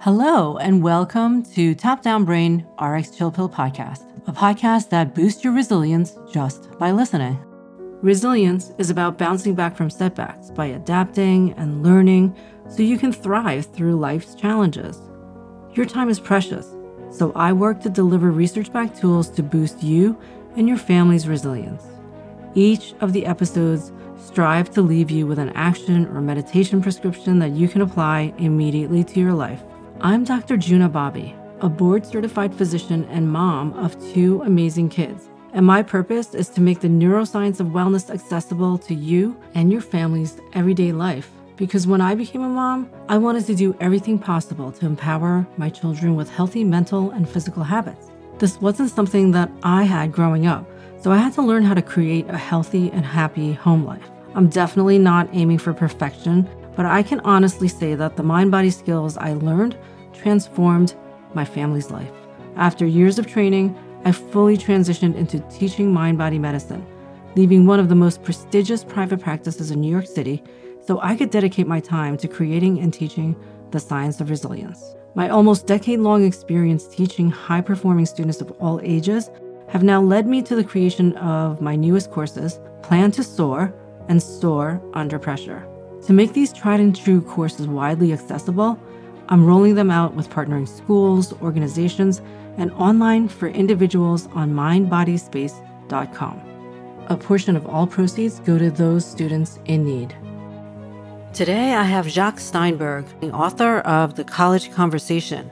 Hello, and welcome to Top Down Brain RX Chill Pill Podcast, a podcast that boosts your resilience just by listening. Resilience is about bouncing back from setbacks by adapting and learning so you can thrive through life's challenges. Your time is precious, so I work to deliver research backed tools to boost you and your family's resilience. Each of the episodes strive to leave you with an action or meditation prescription that you can apply immediately to your life. I'm Dr. Juna Bobby, a board certified physician and mom of two amazing kids. And my purpose is to make the neuroscience of wellness accessible to you and your family's everyday life. Because when I became a mom, I wanted to do everything possible to empower my children with healthy mental and physical habits. This wasn't something that I had growing up, so I had to learn how to create a healthy and happy home life. I'm definitely not aiming for perfection, but I can honestly say that the mind body skills I learned transformed my family's life. After years of training, I fully transitioned into teaching mind body medicine, leaving one of the most prestigious private practices in New York City so I could dedicate my time to creating and teaching the science of resilience. My almost decade long experience teaching high performing students of all ages have now led me to the creation of my newest courses, Plan to Soar and Soar Under Pressure. To make these tried and true courses widely accessible, I'm rolling them out with partnering schools, organizations, and online for individuals on mindbodyspace.com. A portion of all proceeds go to those students in need. Today, I have Jacques Steinberg, the author of The College Conversation,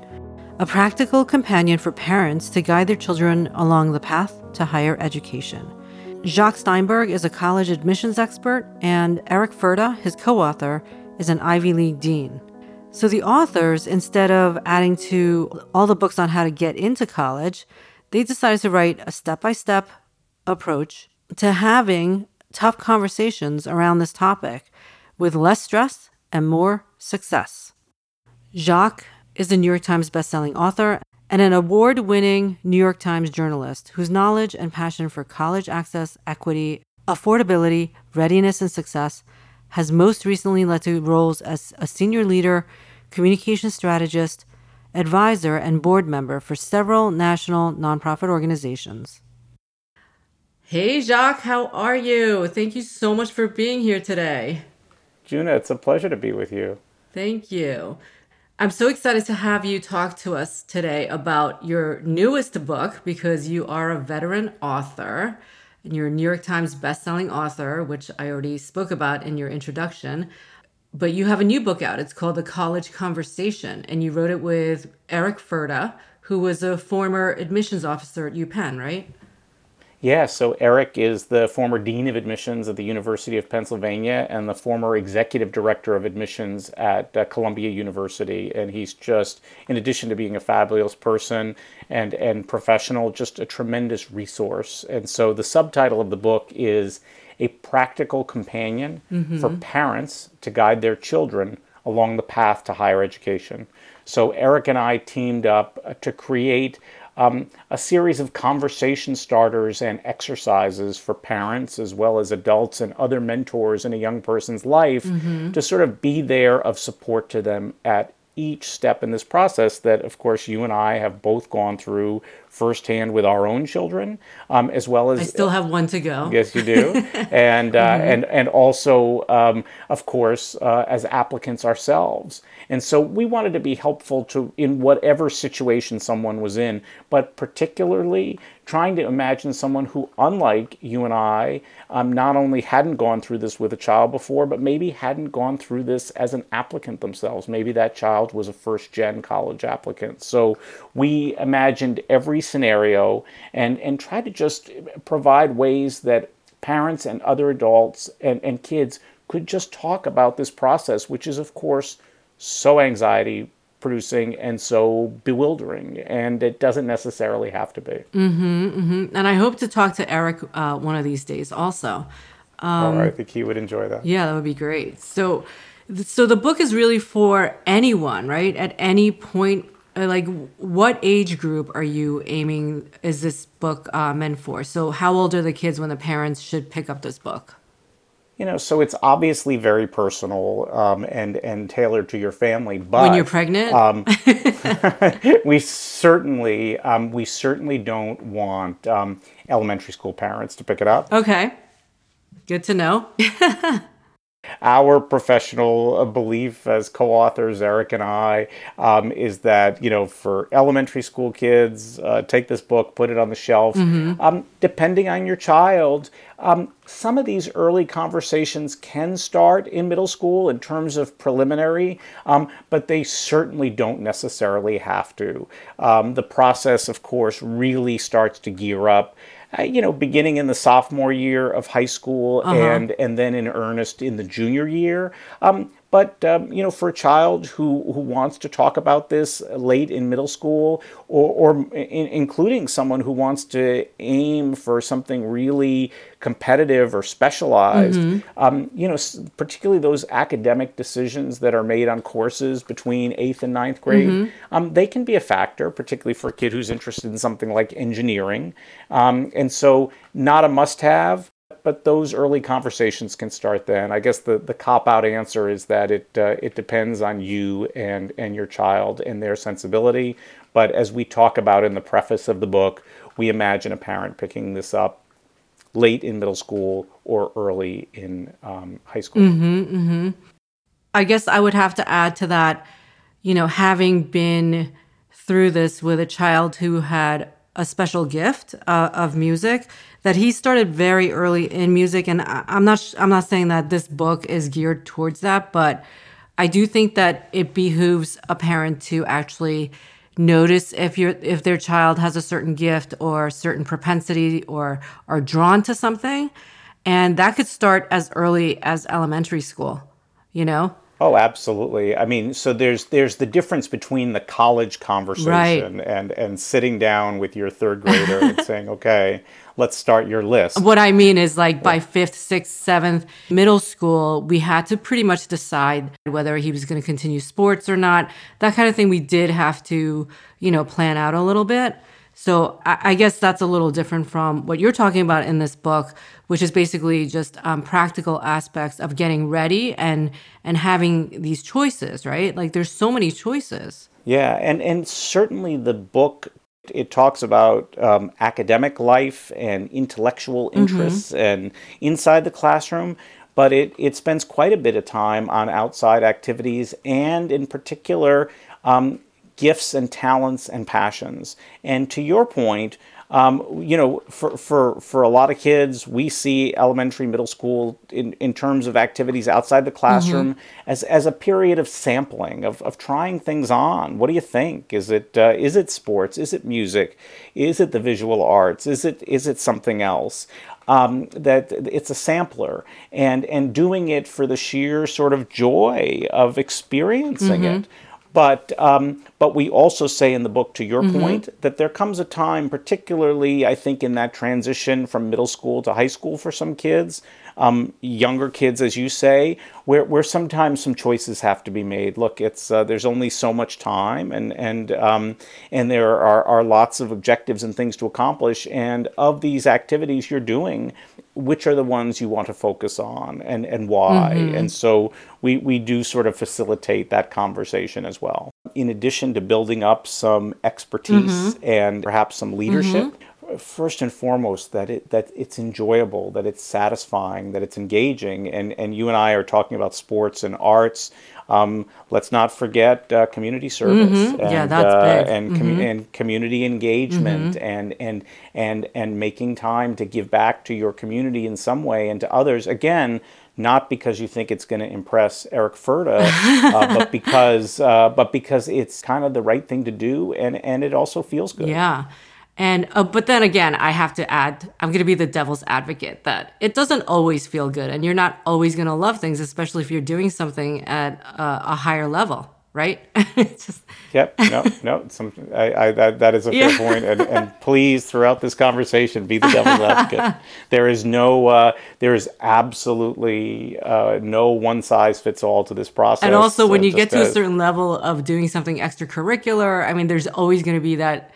a practical companion for parents to guide their children along the path to higher education. Jacques Steinberg is a college admissions expert, and Eric Furda, his co author, is an Ivy League dean. So the authors, instead of adding to all the books on how to get into college, they decided to write a step by step approach to having tough conversations around this topic with less stress and more success. Jacques is a New York Times bestselling author and an award winning New York Times journalist whose knowledge and passion for college access, equity, affordability, readiness, and success has most recently led to roles as a senior leader, communication strategist, advisor, and board member for several national nonprofit organizations. Hey, Jacques, how are you? Thank you so much for being here today. Juna, it's a pleasure to be with you. Thank you. I'm so excited to have you talk to us today about your newest book because you are a veteran author and you're a New York Times bestselling author, which I already spoke about in your introduction. But you have a new book out. It's called The College Conversation, and you wrote it with Eric Furda, who was a former admissions officer at UPenn, right? Yeah, so Eric is the former Dean of Admissions at the University of Pennsylvania and the former Executive Director of Admissions at uh, Columbia University. And he's just, in addition to being a fabulous person and, and professional, just a tremendous resource. And so the subtitle of the book is A Practical Companion mm-hmm. for Parents to Guide Their Children Along the Path to Higher Education. So Eric and I teamed up to create um, a series of conversation starters and exercises for parents as well as adults and other mentors in a young person's life mm-hmm. to sort of be there of support to them at each step in this process that, of course, you and I have both gone through firsthand with our own children, um, as well as I still have one to go. Yes, you do, and uh, mm-hmm. and and also, um, of course, uh, as applicants ourselves. And so we wanted to be helpful to in whatever situation someone was in, but particularly trying to imagine someone who, unlike you and I, um, not only hadn't gone through this with a child before, but maybe hadn't gone through this as an applicant themselves. Maybe that child was a first gen college applicant. So we imagined every scenario and, and try to just provide ways that parents and other adults and, and kids could just talk about this process, which is, of course, so anxiety producing and so bewildering and it doesn't necessarily have to be. Mm-hmm, mm-hmm. and i hope to talk to eric uh, one of these days also. Um, oh, i think he would enjoy that. yeah that would be great. So so the book is really for anyone right? At any point uh, like what age group are you aiming is this book uh, meant for? So how old are the kids when the parents should pick up this book you know, so it's obviously very personal um, and and tailored to your family. But when you're pregnant, um, we certainly um, we certainly don't want um, elementary school parents to pick it up. Okay, good to know. our professional uh, belief as co-authors eric and i um, is that you know for elementary school kids uh, take this book put it on the shelf mm-hmm. um, depending on your child um, some of these early conversations can start in middle school in terms of preliminary um, but they certainly don't necessarily have to um, the process of course really starts to gear up you know, beginning in the sophomore year of high school uh-huh. and and then in earnest in the junior year. Um, but um, you know, for a child who, who wants to talk about this late in middle school, or, or in, including someone who wants to aim for something really competitive or specialized, mm-hmm. um, you know, particularly those academic decisions that are made on courses between eighth and ninth grade, mm-hmm. um, they can be a factor, particularly for a kid who's interested in something like engineering. Um, and so, not a must-have, but those early conversations can start then. I guess the, the cop out answer is that it uh, it depends on you and and your child and their sensibility. But as we talk about in the preface of the book, we imagine a parent picking this up late in middle school or early in um, high school. Mm-hmm, mm-hmm. I guess I would have to add to that, you know, having been through this with a child who had a special gift uh, of music that he started very early in music. And i'm not i'm not saying that this book is geared towards that but i do think that it behooves a parent to actually notice if your if their child has a certain gift or certain propensity or are drawn to something. And that could start as early as elementary school you know Oh, absolutely. I mean, so there's there's the difference between the college conversation right. and and sitting down with your third grader and saying, "Okay, let's start your list." What I mean is like by 5th, 6th, 7th middle school, we had to pretty much decide whether he was going to continue sports or not. That kind of thing we did have to, you know, plan out a little bit. So I, I, guess that's a little different from what you're talking about in this book, which is basically just um, practical aspects of getting ready and and having these choices, right? Like there's so many choices. Yeah, and and certainly the book it talks about um, academic life and intellectual mm-hmm. interests mm-hmm. and inside the classroom but it, it spends quite a bit of time on outside activities and in particular um, gifts and talents and passions. And to your point, um, you know, for, for, for a lot of kids, we see elementary, middle school in, in terms of activities outside the classroom mm-hmm. as, as a period of sampling, of, of trying things on. What do you think? Is it, uh, is it sports? Is it music? Is it the visual arts? Is it, is it something else? Um, that it's a sampler and, and doing it for the sheer sort of joy of experiencing mm-hmm. it but um, but we also say in the book, to your mm-hmm. point, that there comes a time, particularly I think in that transition from middle school to high school for some kids, um, younger kids, as you say, where, where sometimes some choices have to be made. Look, it's uh, there's only so much time, and and um, and there are, are lots of objectives and things to accomplish. And of these activities you're doing, which are the ones you want to focus on and, and why. Mm-hmm. And so we, we do sort of facilitate that conversation as well. In addition to building up some expertise mm-hmm. and perhaps some leadership, mm-hmm. First and foremost that it that it's enjoyable, that it's satisfying, that it's engaging. And, and you and I are talking about sports and arts um, let's not forget uh, community service mm-hmm. and, yeah, that's uh, big. and, com- mm-hmm. and community engagement mm-hmm. and, and, and, and making time to give back to your community in some way and to others. Again, not because you think it's going to impress Eric Furda, uh, but because uh, but because it's kind of the right thing to do, and and it also feels good. Yeah, and uh, but then again, I have to add, I'm going to be the devil's advocate that it doesn't always feel good, and you're not always going to love things, especially if you're doing something at a, a higher level, right? just... Yep. No. No. Some. I. I that, that is a fair yeah. point. And, and please, throughout this conversation, be the devil's advocate. there is no. Uh, there is absolutely uh, no one size fits all to this process. And also, when you get to a certain level of doing something extracurricular, I mean, there's always going to be that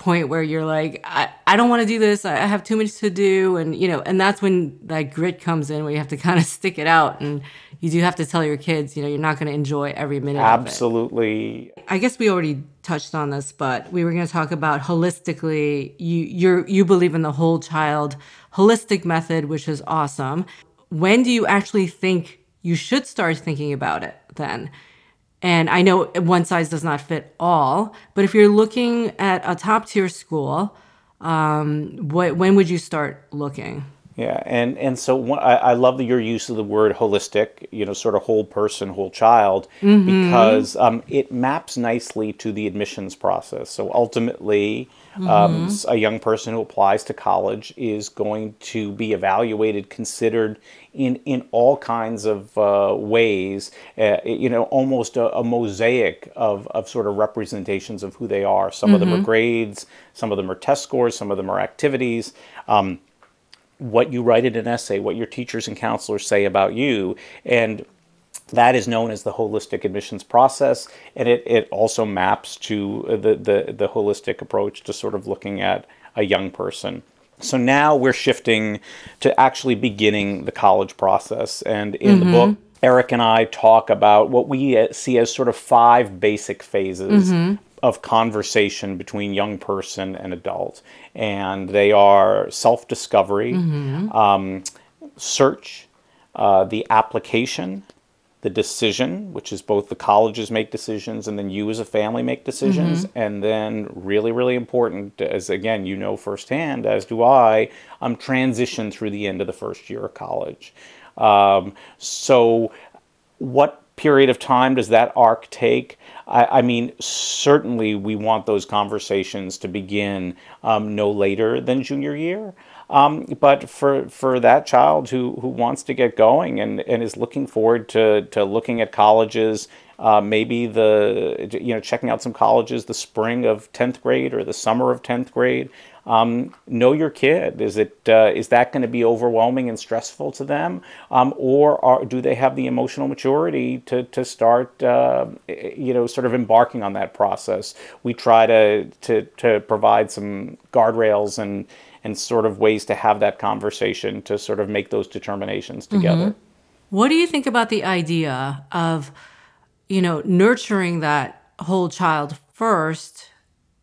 point where you're like, I, I don't want to do this. I have too much to do. And, you know, and that's when that grit comes in where you have to kind of stick it out. And you do have to tell your kids, you know, you're not going to enjoy every minute Absolutely. I guess we already touched on this, but we were going to talk about holistically. You, you're, you believe in the whole child holistic method, which is awesome. When do you actually think you should start thinking about it then? And I know one size does not fit all, but if you're looking at a top tier school, um, what, when would you start looking? Yeah, and and so one, I, I love the, your use of the word holistic, you know, sort of whole person, whole child, mm-hmm. because um, it maps nicely to the admissions process. So ultimately, mm-hmm. um, a young person who applies to college is going to be evaluated, considered in in all kinds of uh, ways. Uh, you know, almost a, a, mosaic of of sort of representations of who they are. Some mm-hmm. of them are mm-hmm. grades, some of them are test scores, some of them are activities. Um, what you write in an essay, what your teachers and counselors say about you, and that is known as the holistic admissions process, and it, it also maps to the, the, the holistic approach to sort of looking at a young person. So now we're shifting to actually beginning the college process. And in mm-hmm. the book, Eric and I talk about what we see as sort of five basic phases mm-hmm of conversation between young person and adult, and they are self discovery, mm-hmm. um, search, uh, the application, the decision, which is both the colleges make decisions and then you as a family make decisions, mm-hmm. and then really, really important, as again you know firsthand, as do I, um, transition through the end of the first year of college. Um, so, what period of time does that arc take? I, I mean, certainly we want those conversations to begin um, no later than junior year. Um, but for, for that child who, who wants to get going and, and is looking forward to, to looking at colleges, uh, maybe the you know checking out some colleges the spring of 10th grade or the summer of 10th grade um, know your kid. Is it uh, is that going to be overwhelming and stressful to them, um, or are, do they have the emotional maturity to to start uh, you know sort of embarking on that process? We try to to to provide some guardrails and and sort of ways to have that conversation to sort of make those determinations together. Mm-hmm. What do you think about the idea of you know nurturing that whole child first?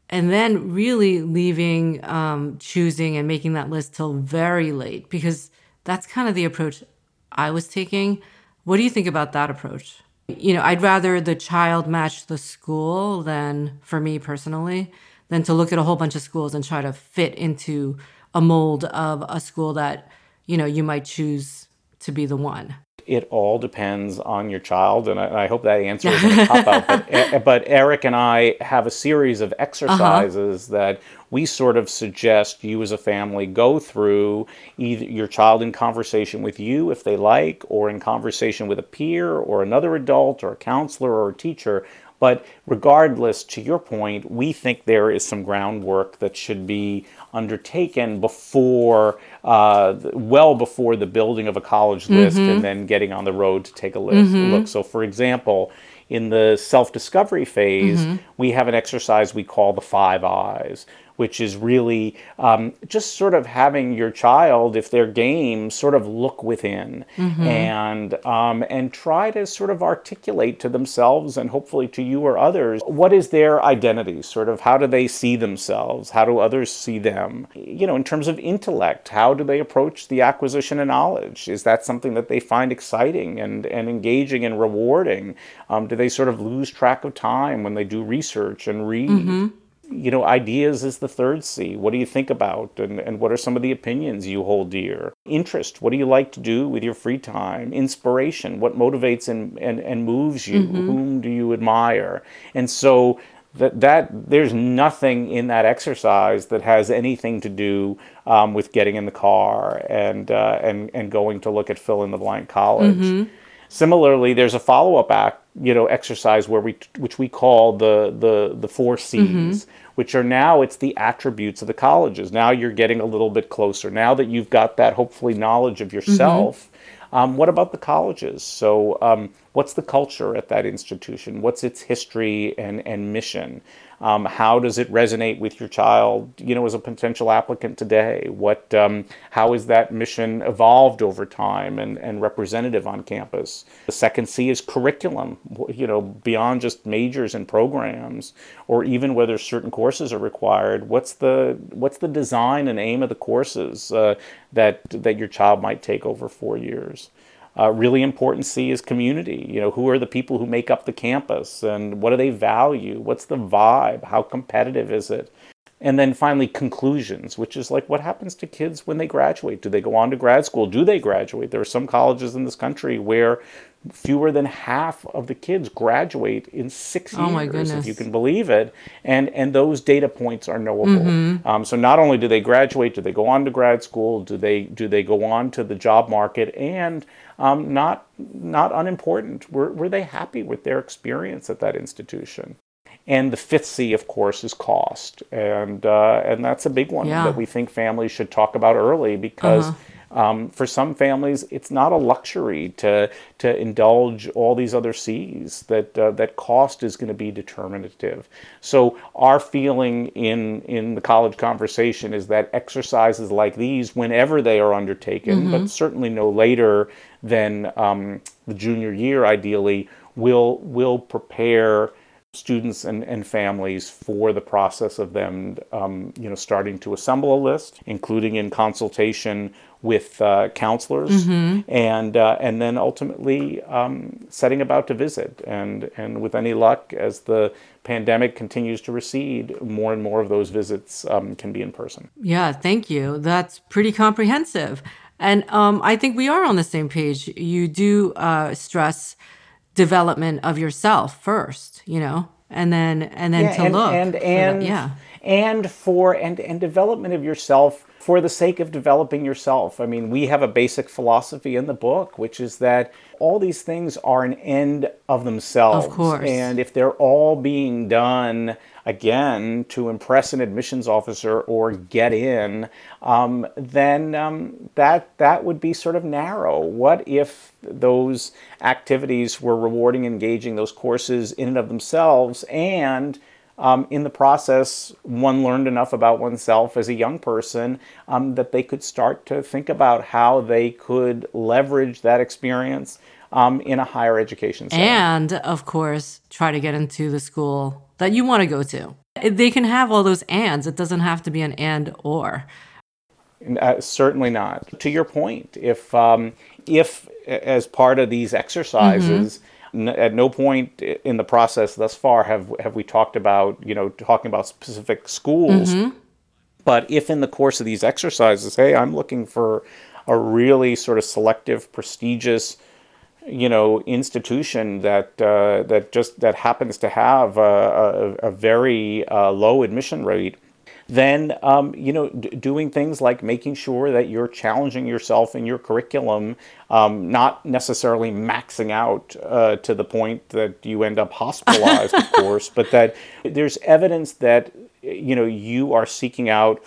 and then really leaving um, choosing and making that list till very late because that's kind of the approach I was taking. What do you think about that approach? You know, I'd rather the child match the school than, for me personally, than to look at a whole bunch of schools and try to fit into a mold of a school that, you know, you might choose to be the one it all depends on your child, and I, I hope that answer isn't a cop out. But, but, Eric and I have a series of exercises uh-huh. that we sort of suggest you as a family go through either your child in conversation with you if they like, or in conversation with a peer, or another adult, or a counselor, or a teacher but regardless, to your point, we think there is some groundwork that should be undertaken before, uh, well before the building of a college list mm-hmm. and then getting on the road to take a list, mm-hmm. look. So, for example, in the self discovery phase, mm-hmm. we have an exercise we call the five I's, which is really um, just sort of having your child, if they're game, sort of look within mm-hmm. and um, and try to sort of articulate to themselves and hopefully to you or others what is their identity, sort of how do they see themselves, how do others see them, you know, in terms of intellect, how do they approach the acquisition of knowledge? Is that something that they find exciting and and engaging and rewarding? Um, do they sort of lose track of time when they do research and read? Mm-hmm you know, ideas is the third C. What do you think about? And, and what are some of the opinions you hold dear? Interest. What do you like to do with your free time? Inspiration. What motivates and, and, and moves you? Mm-hmm. Whom do you admire? And so that, that there's nothing in that exercise that has anything to do um, with getting in the car and, uh, and, and going to look at fill in the blank college. Mm-hmm. Similarly, there's a follow-up act, you know, exercise where we, which we call the the the four C's, mm-hmm. which are now it's the attributes of the colleges. Now you're getting a little bit closer. Now that you've got that hopefully knowledge of yourself, mm-hmm. um, what about the colleges? So um, what's the culture at that institution? What's its history and, and mission? Um, how does it resonate with your child, you know, as a potential applicant today? What, um, how is that mission evolved over time and, and representative on campus? The second C is curriculum, you know, beyond just majors and programs, or even whether certain courses are required. What's the what's the design and aim of the courses uh, that that your child might take over four years? Uh, really important C is community. You know, who are the people who make up the campus and what do they value? What's the vibe? How competitive is it? And then finally, conclusions, which is like what happens to kids when they graduate? Do they go on to grad school? Do they graduate? There are some colleges in this country where fewer than half of the kids graduate in six Oh years, if you can believe it. And and those data points are knowable. Mm-hmm. Um, so not only do they graduate, do they go on to grad school? Do they do they go on to the job market? And um, not not unimportant, were were they happy with their experience at that institution? And the fifth C, of course, is cost, and uh, and that's a big one Yeah. that we think families should talk about early because Uh-huh. Um, for some families it's not a luxury to to indulge all these other C's. That uh, that cost is going to be determinative. So our feeling in in the college conversation is that exercises like these, whenever they are undertaken, but certainly no later than um, the junior year, ideally, will will prepare students and, and families for the process of them, um, you know, starting to assemble a list, including in consultation with uh, counselors, and uh, and then ultimately um, setting about to visit. And and with any luck, as the pandemic continues to recede, more and more of those visits um, can be in person. Yeah, thank you. That's pretty comprehensive. And um, I think we are on the same page. You do uh, stress development of yourself first, you know, and then and then to and, look. and that- and yeah. And for and and development of yourself for the sake of developing yourself. I mean, we have a basic philosophy in the book, which is that all these things are an end of themselves. Of course. And if they're all being done again to impress an admissions officer or get in, um, then um, that that would be sort of narrow. What if those activities were rewarding, engaging, those courses in and of themselves, and um, in the process, one learned enough about oneself as a young person um, that they could start to think about how they could leverage that experience um, in a higher education setting. And of course, try to get into the school that you want to go to. They can have all those ands. It doesn't have to be an and or. Uh, certainly not. To your point, if um, if as part of these exercises, n- at no point in the process thus far have have we talked about you know talking about specific schools. But if in the course of these exercises, hey, I'm looking for a really sort of selective, prestigious, you know, institution that uh, that just that happens to have a, a, a very uh, low admission rate, then um, you know, d- doing things like making sure that you're challenging yourself in your curriculum, um, not necessarily maxing out uh, to the point that you end up hospitalized, of course, but that there's evidence that you know you are seeking out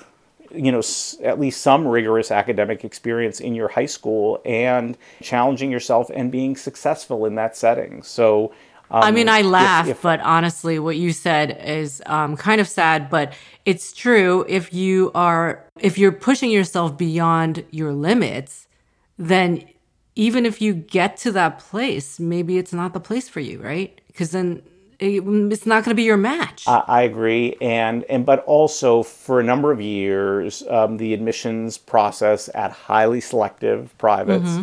you know at least some rigorous academic experience in your high school and challenging yourself and being successful in that setting. So um, I mean, I laugh, if- but honestly, what you said is um, kind of sad, but it's true. If you are, if you're pushing yourself beyond your limits, then even if you get to that place, maybe it's not the place for you, right? Because then it, it's not going to be your match. I I agree, and and but also for a number of years, um, the admissions process at highly selective privates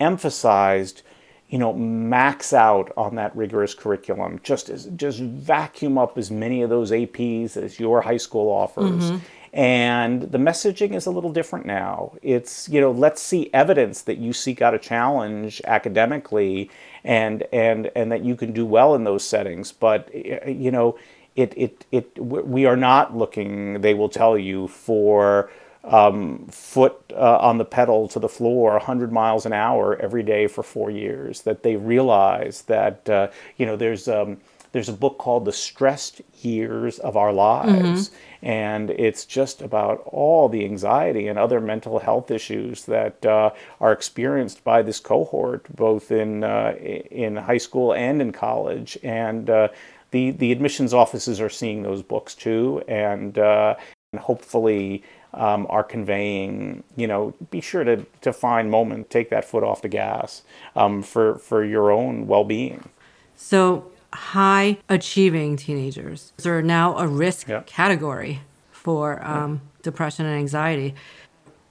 emphasized, you know, max out on that rigorous curriculum. Just as just vacuum up as many of those APs as your high school offers. Mm-hmm. And the messaging is a little different now. It's, you know, let's see evidence that you seek out a challenge academically and and and that you can do well in those settings. But you know, it it it we are not looking, they will tell you, for um, foot uh, on the pedal to the floor 100 miles an hour every day for four years. That they realize that uh, you know there's um, there's a book called The Stressed Years of Our Lives. And it's just about all the anxiety and other mental health issues that uh, are experienced by this cohort, both in, uh, in high school and in college. And uh, the, the admissions offices are seeing those books too. And, uh, and hopefully, um, are conveying, you know, be sure to, to find moment, take that foot off the gas um, for, for your own well being. So, high achieving teenagers are now a risk Yeah. category for um, depression and anxiety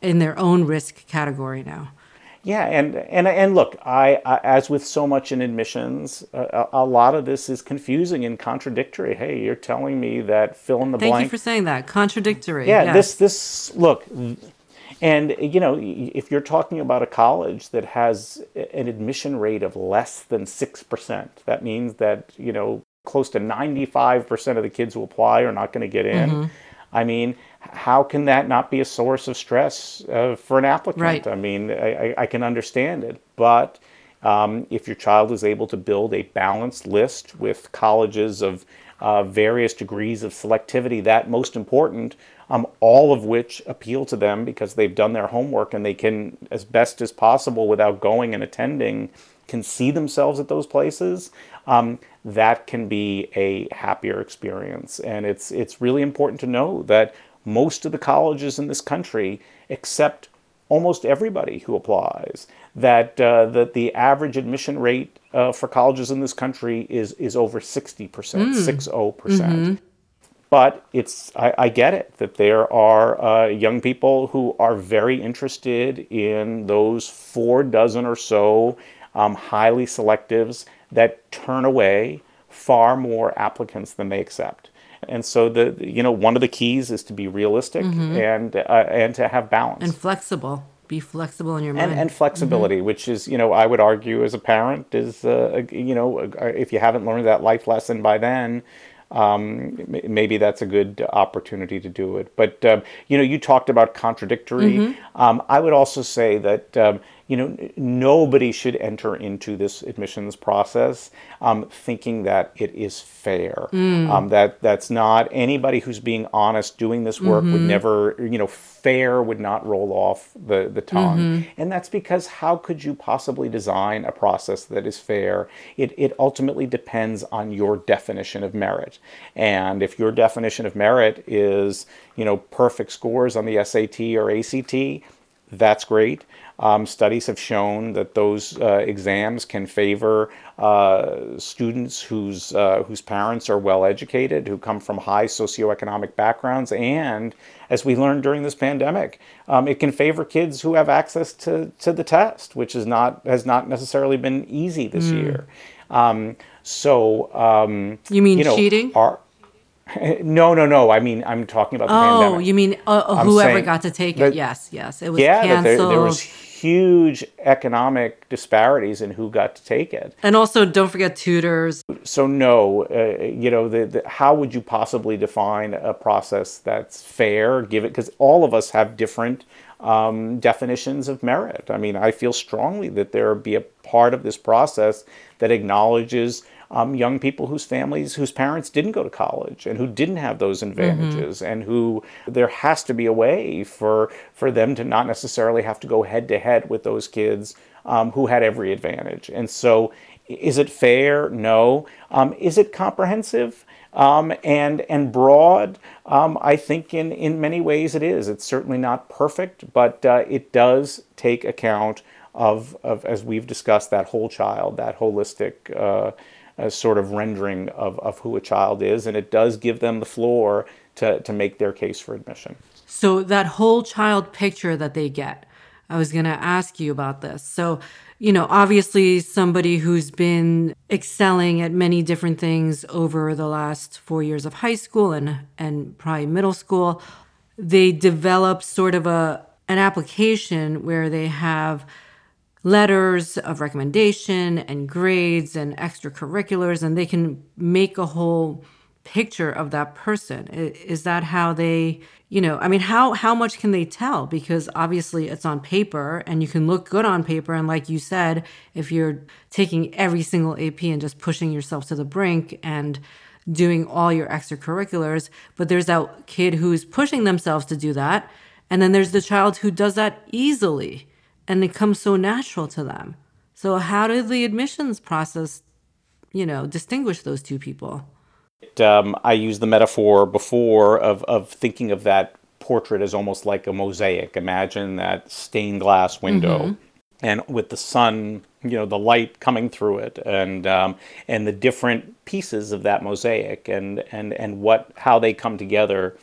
in their own risk category now. Yeah, and and and look, I, I as with so much in admissions, a, a lot of this is confusing and contradictory. Hey, you're telling me that fill in the Thank blank. Thank you for saying that. Contradictory. yeah, yes. this this look, and you know, if you're talking about a college that has an admission rate of less than six percent, that means that you know close to ninety five percent of the kids who apply are not going to get in. Mm-hmm. I mean, how can that not be a source of stress uh, for an applicant? Right. I mean, I, I- I can understand it, but um, if your child is able to build a balanced list with colleges of uh, various degrees of selectivity, that most important, um, all of which appeal to them because they've done their homework and they can, as best as possible without going and attending, can see themselves at those places. Um, that can be a happier experience, and it's it's really important to know that most of the colleges in this country accept almost everybody who applies. That uh, that the average admission rate uh, for colleges in this country is is over sixty percent, six zero percent. But it's I, I get it that there are uh, young people who are very interested in those four dozen or so um, highly selectives that turn away far more applicants than they accept. And so the you know one of the keys is to be realistic and uh, and to have balance and flexible. Be flexible in your mind. and flexibility, which is, you know, I would argue as a parent is, uh, you know, if you haven't learned that life lesson by then, um, maybe that's a good opportunity to do it. But um, you know, you talked about contradictory. Um, I would also say that um, you know nobody should enter into this admissions process um, thinking that it is fair. Um, that that's not anybody who's being honest doing this work would never, you know, fair would not roll off the the tongue, and that's because how could you possibly design a process that is fair? It it ultimately depends on your definition of merit, and if your definition of merit is you know perfect scores on the SAT or ACT, that's great. Um, studies have shown that those uh, exams can favor uh, students whose uh, whose parents are well educated, who come from high socioeconomic backgrounds, and as we learned during this pandemic, um, it can favor kids who have access to, to the test, which is not has not necessarily been easy this year. Um, so um, you mean you know, cheating? Our, no, no, no. I mean, I'm talking about the oh, pandemic. you mean uh, whoever got to take that- it? Yes, yes. It was yeah, canceled. there, there was huge economic disparities in who got to take it. and also, don't forget tutors. So no, uh, you know, the, the, how would you possibly define a process that's fair? Give it because all of us have different um, definitions of merit. I mean, I feel strongly that there be a part of this process that acknowledges um, young people whose families, whose parents didn't go to college and who didn't have those advantages, and who there has to be a way for for them to not necessarily have to go head to head with those kids um, who had every advantage. And so, is it fair? No. Um, is it comprehensive? Um, and and broad, um, I think in, in many ways it is. It's certainly not perfect, but uh, it does take account of, of, as we've discussed, that whole child, that holistic uh, sort of rendering of, of who a child is, and it does give them the floor to, to make their case for admission. So that whole child picture that they get. I was going to ask you about this. So, you know, obviously somebody who's been excelling at many different things over the last 4 years of high school and and probably middle school, they develop sort of a an application where they have letters of recommendation and grades and extracurriculars and they can make a whole picture of that person. Is that how they you know i mean how how much can they tell? Because obviously it's on paper and you can look good on paper. And like you said if you're taking every single ap and just pushing yourself to the brink and doing all your extracurriculars but there's that kid who's pushing themselves to do that. And then there's the child who does that easily and it comes so natural to them so how did the admissions process you know distinguish those two people um, I used the metaphor before of, of thinking of that portrait as almost like a mosaic. Imagine that stained glass window, mm-hmm. and with the sun, you know, the light coming through it, and um, and the different pieces of that mosaic, and and and what how they come together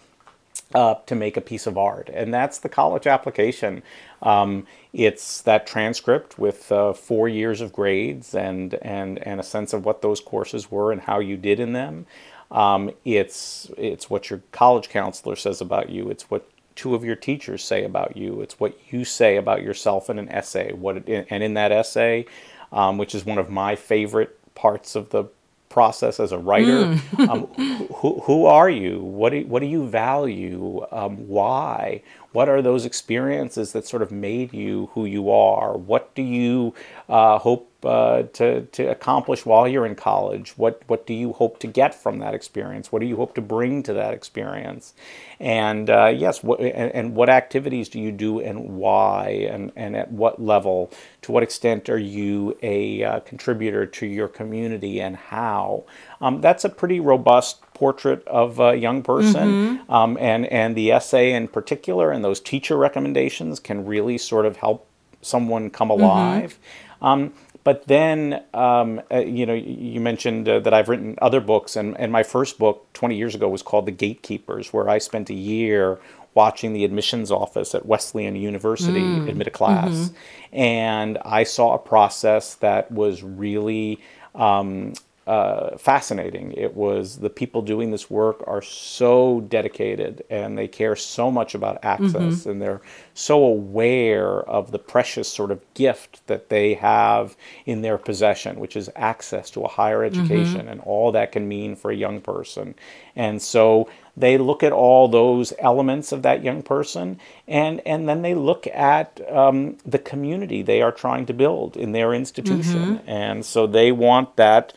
uh, to make a piece of art, and that's the college application. Um, it's that transcript with uh, four years of grades and and and a sense of what those courses were and how you did in them. Um, it's it's what your college counselor says about you. It's what two of your teachers say about you. It's what you say about yourself in an essay. What it, and in that essay, um, which is one of my favorite parts of the process as a writer. Mm. um, who, who are you? What do, what do you value? Um, why? What are those experiences that sort of made you who you are? What do you uh, hope uh, to, to accomplish while you're in college? What, what do you hope to get from that experience? What do you hope to bring to that experience? And uh, yes, what, and, and, what activities do you do and why and, and at what level? To what extent are you a uh, contributor to your community and how? Um, that's a pretty robust portrait of a young person. Mm-hmm. Um, and, and the essay in particular and those teacher recommendations can really sort of help someone come mm-hmm. alive. Mm-hmm. Um, but then, um, uh, you know, you mentioned uh, that I've written other books, and, and my first book 20 years ago was called The Gatekeepers, where I spent a year watching the admissions office at Wesleyan University mm. admit a class. Mm-hmm. And I saw a process that was really um, uh, fascinating. It was the people doing this work are so dedicated and they care so much about access mm-hmm. and they're so aware of the precious sort of gift that they have in their possession, which is access to a higher mm-hmm. education mm-hmm. and all that can mean for a young person. And so they look at all those elements of that young person and, and then they look at um, the community they are trying to build in their institution. Mm-hmm. And so they want that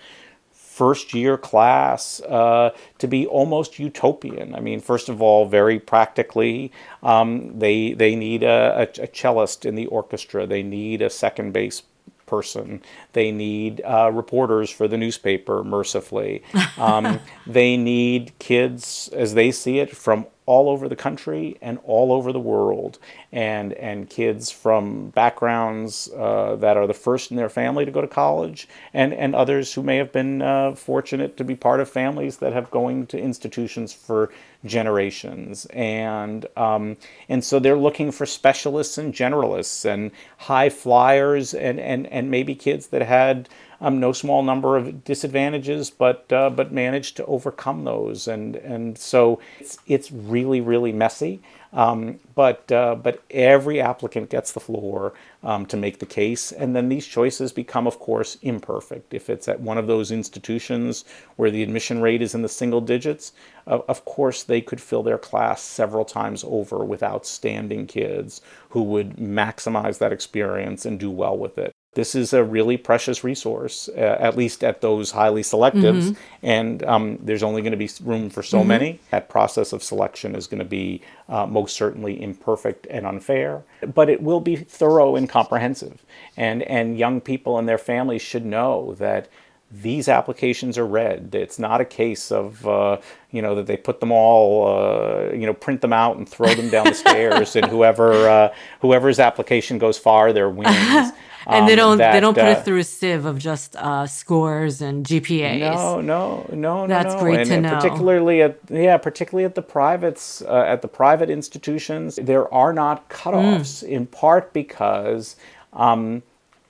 first year class uh, to be almost utopian. I mean, first of all, very practically, um, they they need a, a, a, cellist in the orchestra. They need a second bass person. They need uh, reporters for the newspaper, mercifully. Um, they need kids, as they see it, from all over the country and all over the world, and and kids from backgrounds uh, that are the first in their family to go to college, and and others who may have been uh, fortunate to be part of families that have going to institutions for generations, and um, and so they're looking for specialists and generalists and high flyers and and and maybe kids that had um, no small number of disadvantages, but uh, but managed to overcome those. And and so it's it's really really messy. Um, but uh, but every applicant gets the floor um, to make the case, and then these choices become, of course, imperfect. If it's at one of those institutions where the admission rate is in the single digits, uh, of course they could fill their class several times over with outstanding kids who would maximize that experience and do well with it this is a really precious resource, uh, at least at those highly selectives. Mm-hmm. And um, there's only going to be room for so mm-hmm. many. That process of selection is going to be uh, most certainly imperfect and unfair, but it will be thorough and comprehensive. And, and young people and their families should know that these applications are read. It's not a case of uh, you know that they put them all uh, you know print them out and throw them down the stairs, and whoever uh, whoever's application goes farther wins. And um, they don't that, they don't put uh, it through a sieve of just uh, scores and GPAs. No, no, no, That's no. great and, to and know. Particularly at yeah, particularly at the privates, uh, at the private institutions, there are not cutoffs. Mm. In part because. Um,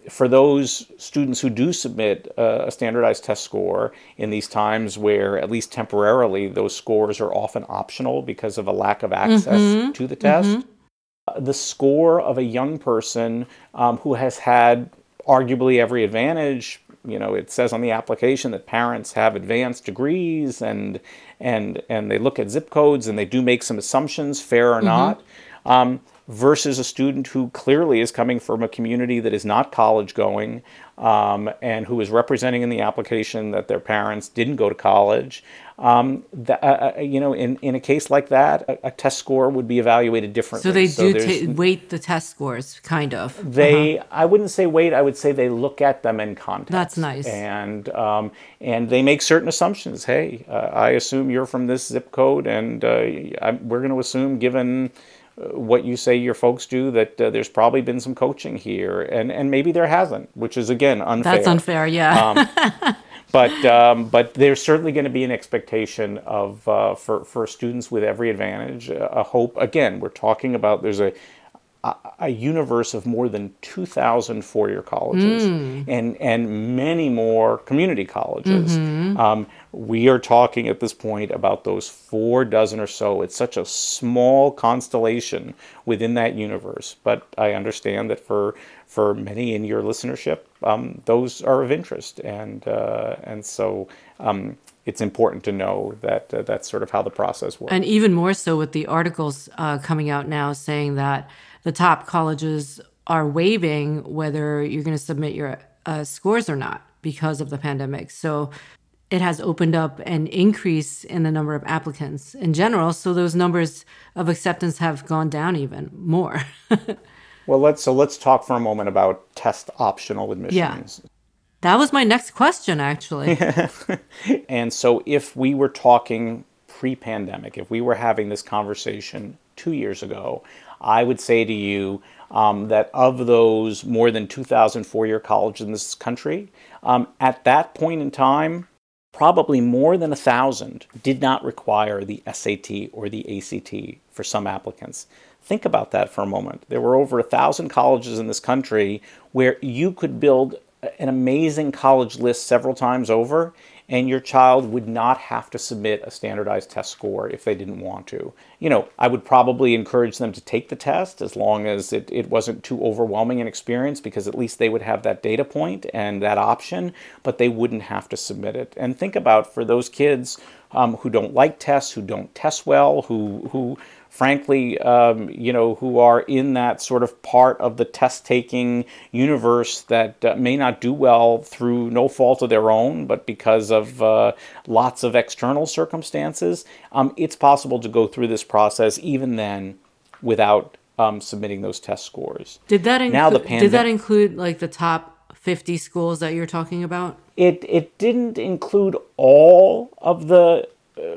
for those students who do submit a standardized test score in these times where, at least temporarily, those scores are often optional because of a lack of access mm-hmm. to the test, mm-hmm the score of a young person um, who has had arguably every advantage you know, it says on the application that parents have advanced degrees and and and they look at zip codes and they do make some assumptions, fair or mm-hmm. not. Um, versus a student who clearly is coming from a community that is not college going um, and who is representing in the application that their parents didn't go to college. Um, the, uh, uh, you know, in, in a case like that, a, a, test score would be evaluated differently. So they so do t- weight the test scores, kind of. They, uh-huh. I wouldn't say weight. I would say they look at them in context. That's nice. And um, and they make certain assumptions. Hey, uh, I assume you're from this zip code, and uh, we're going to assume, given what you say your folks do that uh, there's probably been some coaching here and and maybe there hasn't which is again unfair that's unfair yeah um, but um, but there's certainly going to be an expectation of uh, for for students with every advantage a hope again we're talking about there's a a, universe of more than 2,000 four-year colleges mm. and and many more community colleges. Mm-hmm. Um, we are talking at this point about those four dozen or so. It's such a small constellation within that universe, but I understand that for for many in your listenership, um, those are of interest, and uh, and so. Um, it's important to know that uh, that's sort of how the process works. And even more so with the articles uh, coming out now saying that the top colleges are waiving whether you're going to submit your uh, scores or not because of the pandemic. So it has opened up an increase in the number of applicants in general. So those numbers of acceptance have gone down even more. well, let's so let's talk for a moment about test optional admissions. Yeah. That was my next question, actually. and so, if we were talking pre pandemic, if we were having this conversation two years ago, I would say to you um, that of those more than 2,000 four year colleges in this country, um, at that point in time, probably more than a thousand did not require the SAT or the ACT for some applicants. Think about that for a moment. There were over a thousand colleges in this country where you could build an amazing college list several times over and your child would not have to submit a standardized test score if they didn't want to. You know, I would probably encourage them to take the test as long as it, it wasn't too overwhelming an experience because at least they would have that data point and that option, but they wouldn't have to submit it. And think about for those kids um, who don't like tests, who don't test well, who, who frankly, um, you know, who are in that sort of part of the test taking universe that uh, may not do well through no fault of their own, but because of uh, lots of external circumstances, um, it's possible to go through this process even then without um, submitting those test scores. Did that include? Now the did that include like the top 50 schools that you're talking about? It it didn't include all of the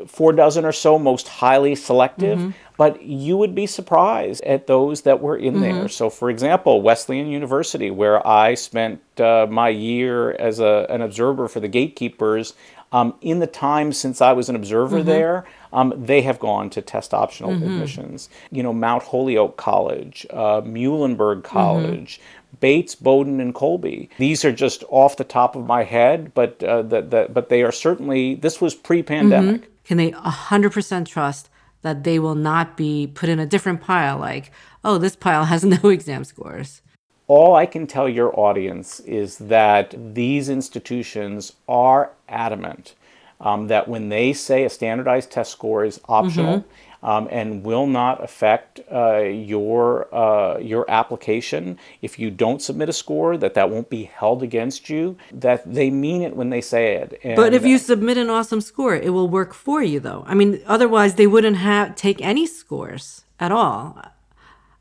four dozen or so most highly selective, mm-hmm. but you would be surprised at those that were in mm-hmm. there. So, for example, Wesleyan University, where I spent uh, my year as a, an observer for the gatekeepers, um, in the time since I was an observer mm-hmm. there, um, they have gone to test optional mm-hmm. admissions. You know, Mount Holyoke College, uh, Muhlenberg mm-hmm. College, Bates, Bowden, and Colby. These are just off the top of my head, but uh, the, the, but they are certainly. This was pre-pandemic. Mm-hmm. Can they 100% trust that they will not be put in a different pile? Like, oh, this pile has no exam scores. All I can tell your audience is that these institutions are adamant um, that when they say a standardized test score is optional, mm-hmm um, and will not affect uh, your uh, your application if you don't submit a score. That that won't be held against you. That they mean it when they say it. And but if you submit an awesome score, it will work for you, though. I mean, otherwise they wouldn't have take any scores at all.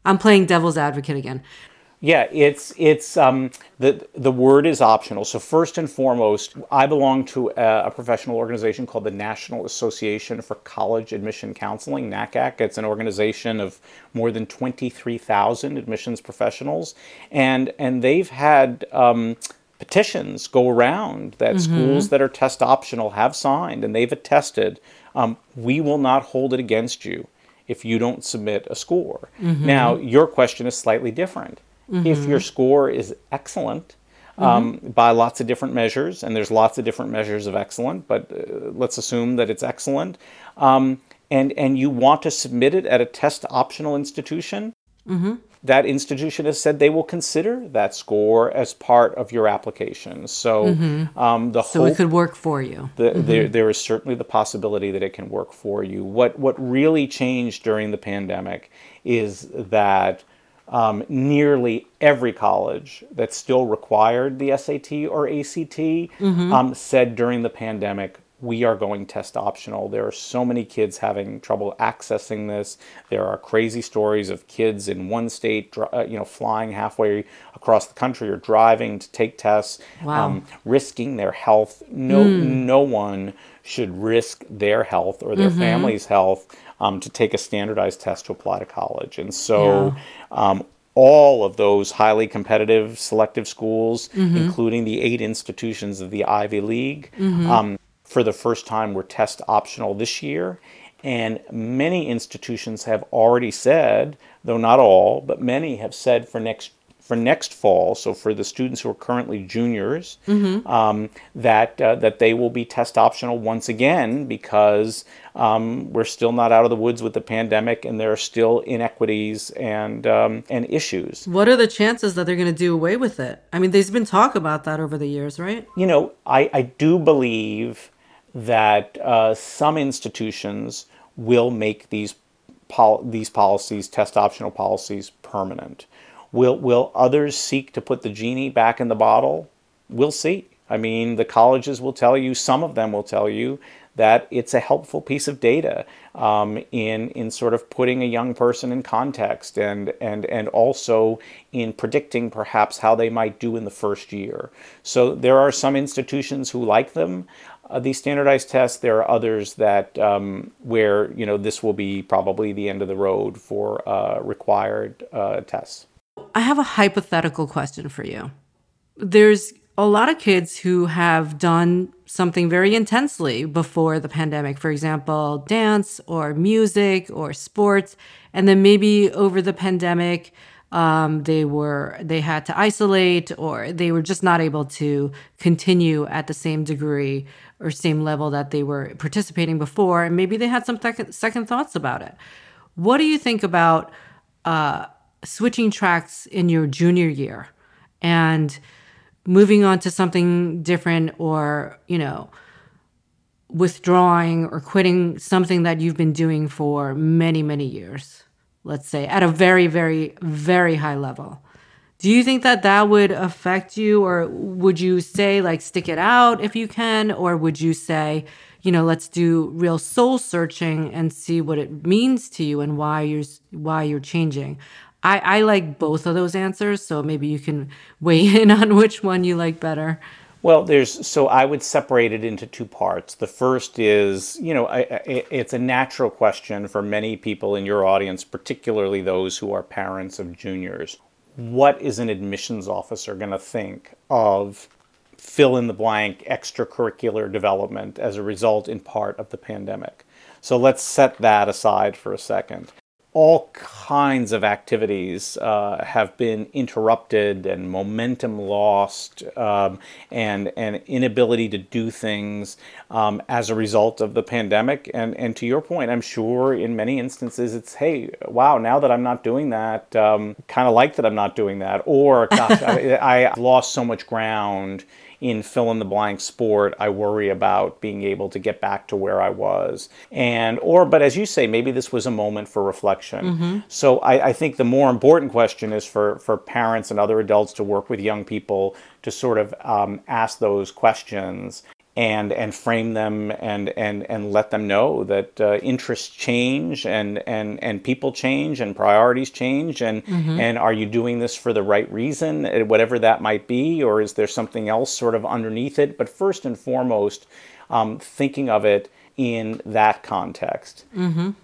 I'm playing devil's advocate again. Yeah, it's it's um, the the word is optional. So first and foremost, I belong to a, a, professional organization called the National Association for College Admission Counseling (NACAC). It's an organization of more than twenty three thousand admissions professionals, and and they've had. Um, petitions go around that mm-hmm. schools that are test optional have signed and they've attested um, we will not hold it against you if you don't submit a score. Mm-hmm. Now, your question is slightly different Mm-hmm. If your score is excellent, um, mm-hmm. by lots of different measures, and there's lots of different measures of excellent, but uh, let's assume that it's excellent, um, and and you want to submit it at a test optional institution, mm-hmm. that institution has said they will consider that score as part of your application. So um, the whole So hope it could work for you. the, there, there is certainly the possibility that it can work for you. What what really changed during the pandemic is that um, nearly every college that still required the SAT or ACT um, said during the pandemic, we are going test optional. There are so many kids having trouble accessing this. There are crazy stories of kids in one state, uh, you know, flying halfway across the country or driving to take tests, Wow. risking their health. No, no one should risk their health or their family's health um, to take a standardized test to apply to college. And so, um, all of those highly competitive selective schools, including the eight institutions of the Ivy League, um, for the first time were test optional this year. And many institutions have already said, though not all, but many have said for next for next fall, so for the students who are currently juniors, um, that uh, that they will be test optional once again because um, we're still not out of the woods with the pandemic, and there are still inequities and um, and issues. What are the chances that they're going to do away with it? I mean, there's been talk about that over the years, right? you know, I, I do believe that uh, some institutions will make these pol- these policies, test optional policies, permanent. Will will others seek to put the genie back in the bottle? We'll see. I mean, the colleges will tell you. Some of them will tell you that it's a helpful piece of data um, in in sort of putting a young person in context and and and also in predicting perhaps how they might do in the first year. So there are some institutions who like them. Uh, these standardized tests. There are others that um, where you know this will be probably the end of the road for uh, required uh, tests. I have a hypothetical question for you. There's a lot of kids who have done something very intensely before the pandemic, for example, dance or music or sports. And then maybe over the pandemic, um, they were they had to isolate or they were just not able to continue at the same degree or same level that they were participating before and maybe they had some second, second thoughts about it what do you think about uh, switching tracks in your junior year and moving on to something different or you know withdrawing or quitting something that you've been doing for many many years let's say at a very very very high level. Do you think that that would affect you or would you say like stick it out if you can or would you say you know let's do real soul searching and see what it means to you and why you're why you're changing i i like both of those answers so maybe you can weigh in on which one you like better Well, there's so I would separate it into two parts. The first is, you know, I, I, it's a natural question for many people in your audience, particularly those who are parents of juniors. What is an admissions officer going to think of fill in the blank extracurricular development as a result in part of the pandemic? So let's set that aside for a second. All kinds of activities uh, have been interrupted and momentum lost um, and, and inability to do things um, as a result of the pandemic. And, and to your point, I'm sure in many instances it's, hey, wow, now that I'm not doing that, um, kind of like that I'm not doing that. Or, gosh, I, I lost so much ground in fill in the blank sport i worry about being able to get back to where i was. And or but as you say maybe this was a moment for reflection. So I, I think the more important question is for for parents and other adults to work with young people to sort of um, ask those questions and and frame them and and and let them know that uh, interests change and and and people change and priorities change and and are you doing this for the right reason uh, whatever that might be or is there something else sort of underneath it? But first and foremost um, thinking of it in that context.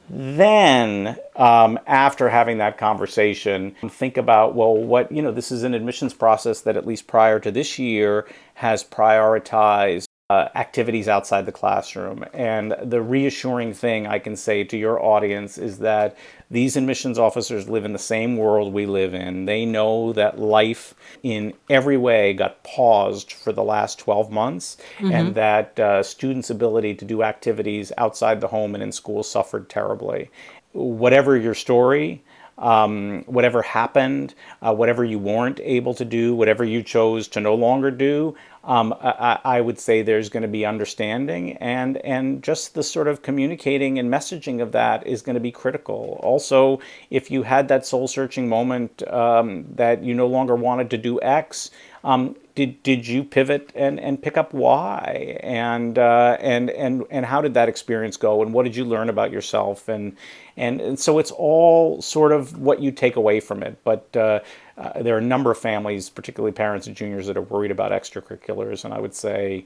Then um, after having that conversation think about well what you know this is an admissions process that at least prior to this year has prioritized uh, activities outside the classroom. And the reassuring thing I can say to your audience is that these admissions officers live in the same world we live in. They know that life in every way got paused for the last 12 months and that uh, students' ability to do activities outside the home and in school suffered terribly. Whatever your story, um, whatever happened, uh, whatever you weren't able to do, whatever you chose to no longer do, um, I, I, would say there's going to be understanding and and just the sort of communicating and messaging of that is going to be critical. Also, if you had that soul searching moment um, that you no longer wanted to do X, um, did did you pivot and, and pick up why? And uh, and and and how did that experience go? And what did you learn about yourself? And and, and so it's all sort of what you take away from it. But uh, uh, there are a number of families particularly parents and juniors that are worried about extracurriculars. And I would say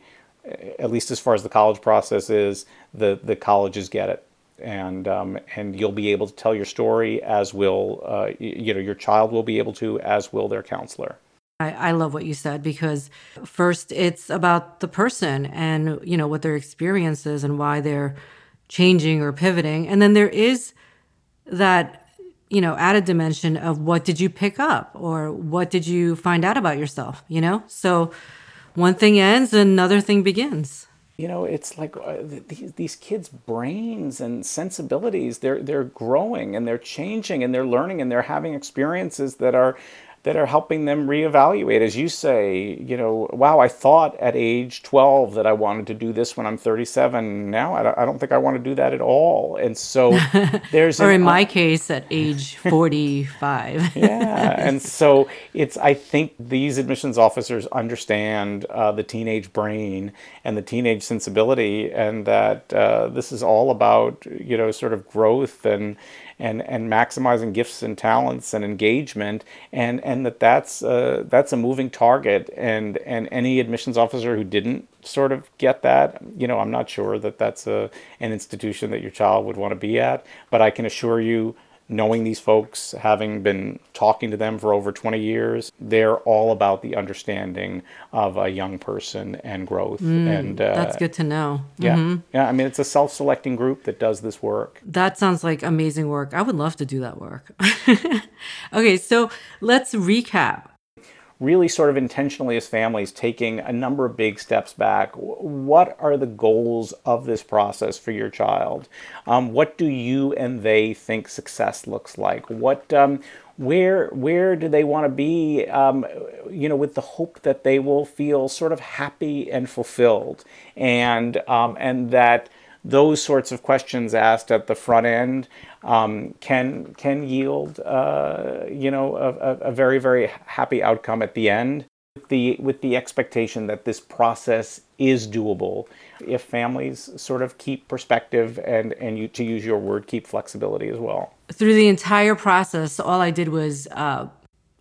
at least as far as the college process is the the colleges get it. And um, and you'll be able to tell your story as will uh, you know your child will be able to as will their counselor I, I love what you said because first it's about the person and you know what their experience is and why they're changing or pivoting. And then there is that, you know, added dimension of what did you pick up or what did you find out about yourself, you know? So one thing ends, another thing begins you know it's like uh, these, these kids brains and sensibilities they're they're growing and they're changing and they're learning and they're having experiences that are that are helping them reevaluate. As you say, you know, wow, I thought at age 12 that I wanted to do this when I'm 37. Now I don't think I want to do that at all. And so there's. or in my case, at age 45. yeah. And so it's, I think these admissions officers understand uh, the teenage brain and the teenage sensibility, and that uh, this is all about, you know, sort of growth and, and and maximizing gifts and talents and engagement and and that that's uh, that's a moving target. And and any admissions officer who didn't sort of get that you know I'm not sure that that's a an institution that your child would want to be at but I can assure you knowing these folks, having been talking to them for over 20 years, they're all about the understanding of a young person and growth. Mm, and uh, that's good to know. Yeah, mm-hmm. yeah. I mean, it's a self-selecting group that does this work. That sounds like amazing work. I would love to do that work. okay, so let's recap really sort of intentionally as families taking a number of big steps back. What are the goals of this process for your child? Um, what do you and they think success looks like? What um, where where do they want to be? Um, you know, with the hope that they will feel sort of happy and fulfilled, and um, and that those sorts of questions asked at the front end um, can can yield uh, you know a, a, very very happy outcome at the end. With the with the expectation that this process is doable if families sort of keep perspective and and you to use your word keep flexibility as well. Through the entire process all i did was uh,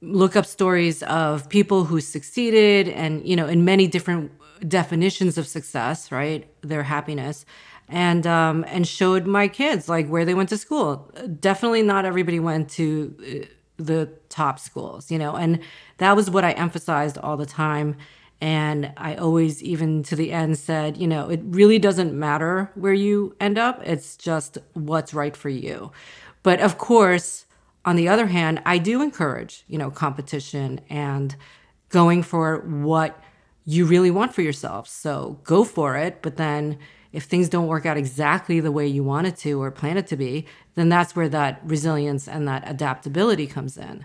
look up stories of people who succeeded and you know in many different definitions of success right? Their happiness and um, and showed my kids like where they went to school. Definitely not everybody went to uh, the top schools, you know, and that was what I emphasized all the time. And I always, even to the end, said, you know, it really doesn't matter where you end up. It's just what's right for you. But of course, on the other hand, I do encourage, you know, competition and going for what you really want for yourself. So go for it, but then if things don't work out exactly the way you want it to or plan it to be, then that's where that resilience and that adaptability comes in.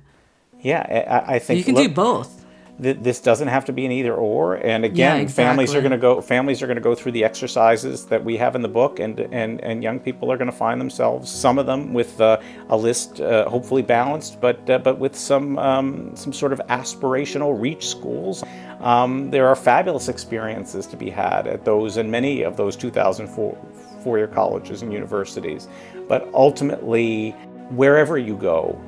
Yeah, I, I think so you can look, do both. Th- this doesn't have to be an either or. And again, yeah, exactly. families are going to go. Families are going to go through the exercises that we have in the book, and and and young people are going to find themselves. Some of them with uh, a list, uh, hopefully balanced, but uh, but with some um, some sort of aspirational reach schools. Um, there are fabulous experiences to be had at those and many of those 2004 four-year colleges and universities. But ultimately, wherever you go,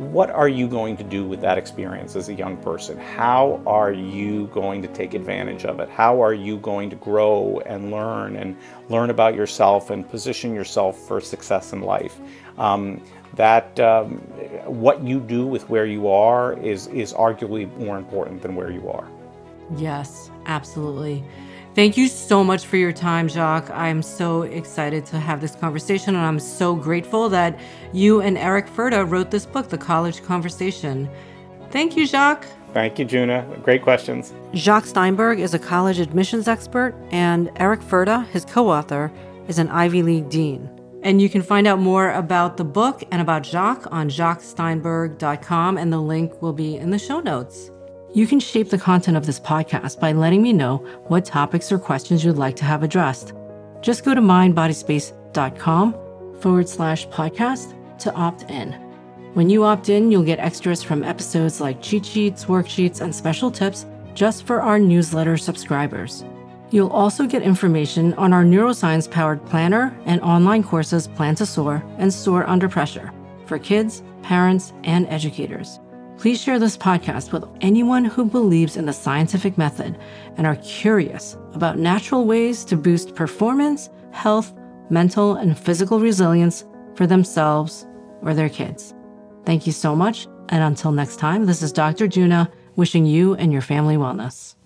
what are you going to do with that experience as a young person? How are you going to take advantage of it? How are you going to grow and learn and learn about yourself and position yourself for success in life? Um, that um, what you do with where you are is is arguably more important than where you are. Yes, absolutely. Thank you so much for your time, Jacques. I'm so excited to have this conversation, and I'm so grateful that you and Eric Furda wrote this book, The College Conversation. Thank you, Jacques. Thank you, Juna. Great questions. Jacques Steinberg is a college admissions expert, and Eric Furda, his co author, is an Ivy League dean. And you can find out more about the book and about Jacques on jacquessteinberg.com, and the link will be in the show notes. You can shape the content of this podcast by letting me know what topics or questions you'd like to have addressed. Just go to mindbodyspace.com forward slash podcast to opt in. When you opt in, you'll get extras from episodes like cheat sheets, worksheets, and special tips just for our newsletter subscribers. You'll also get information on our neuroscience powered planner and online courses Plan to Soar and Soar Under Pressure for kids, parents, and educators. Please share this podcast with anyone who believes in the scientific method and are curious about natural ways to boost performance, health, mental, and physical resilience for themselves or their kids. Thank you so much. And until next time, this is Dr. Juna wishing you and your family wellness.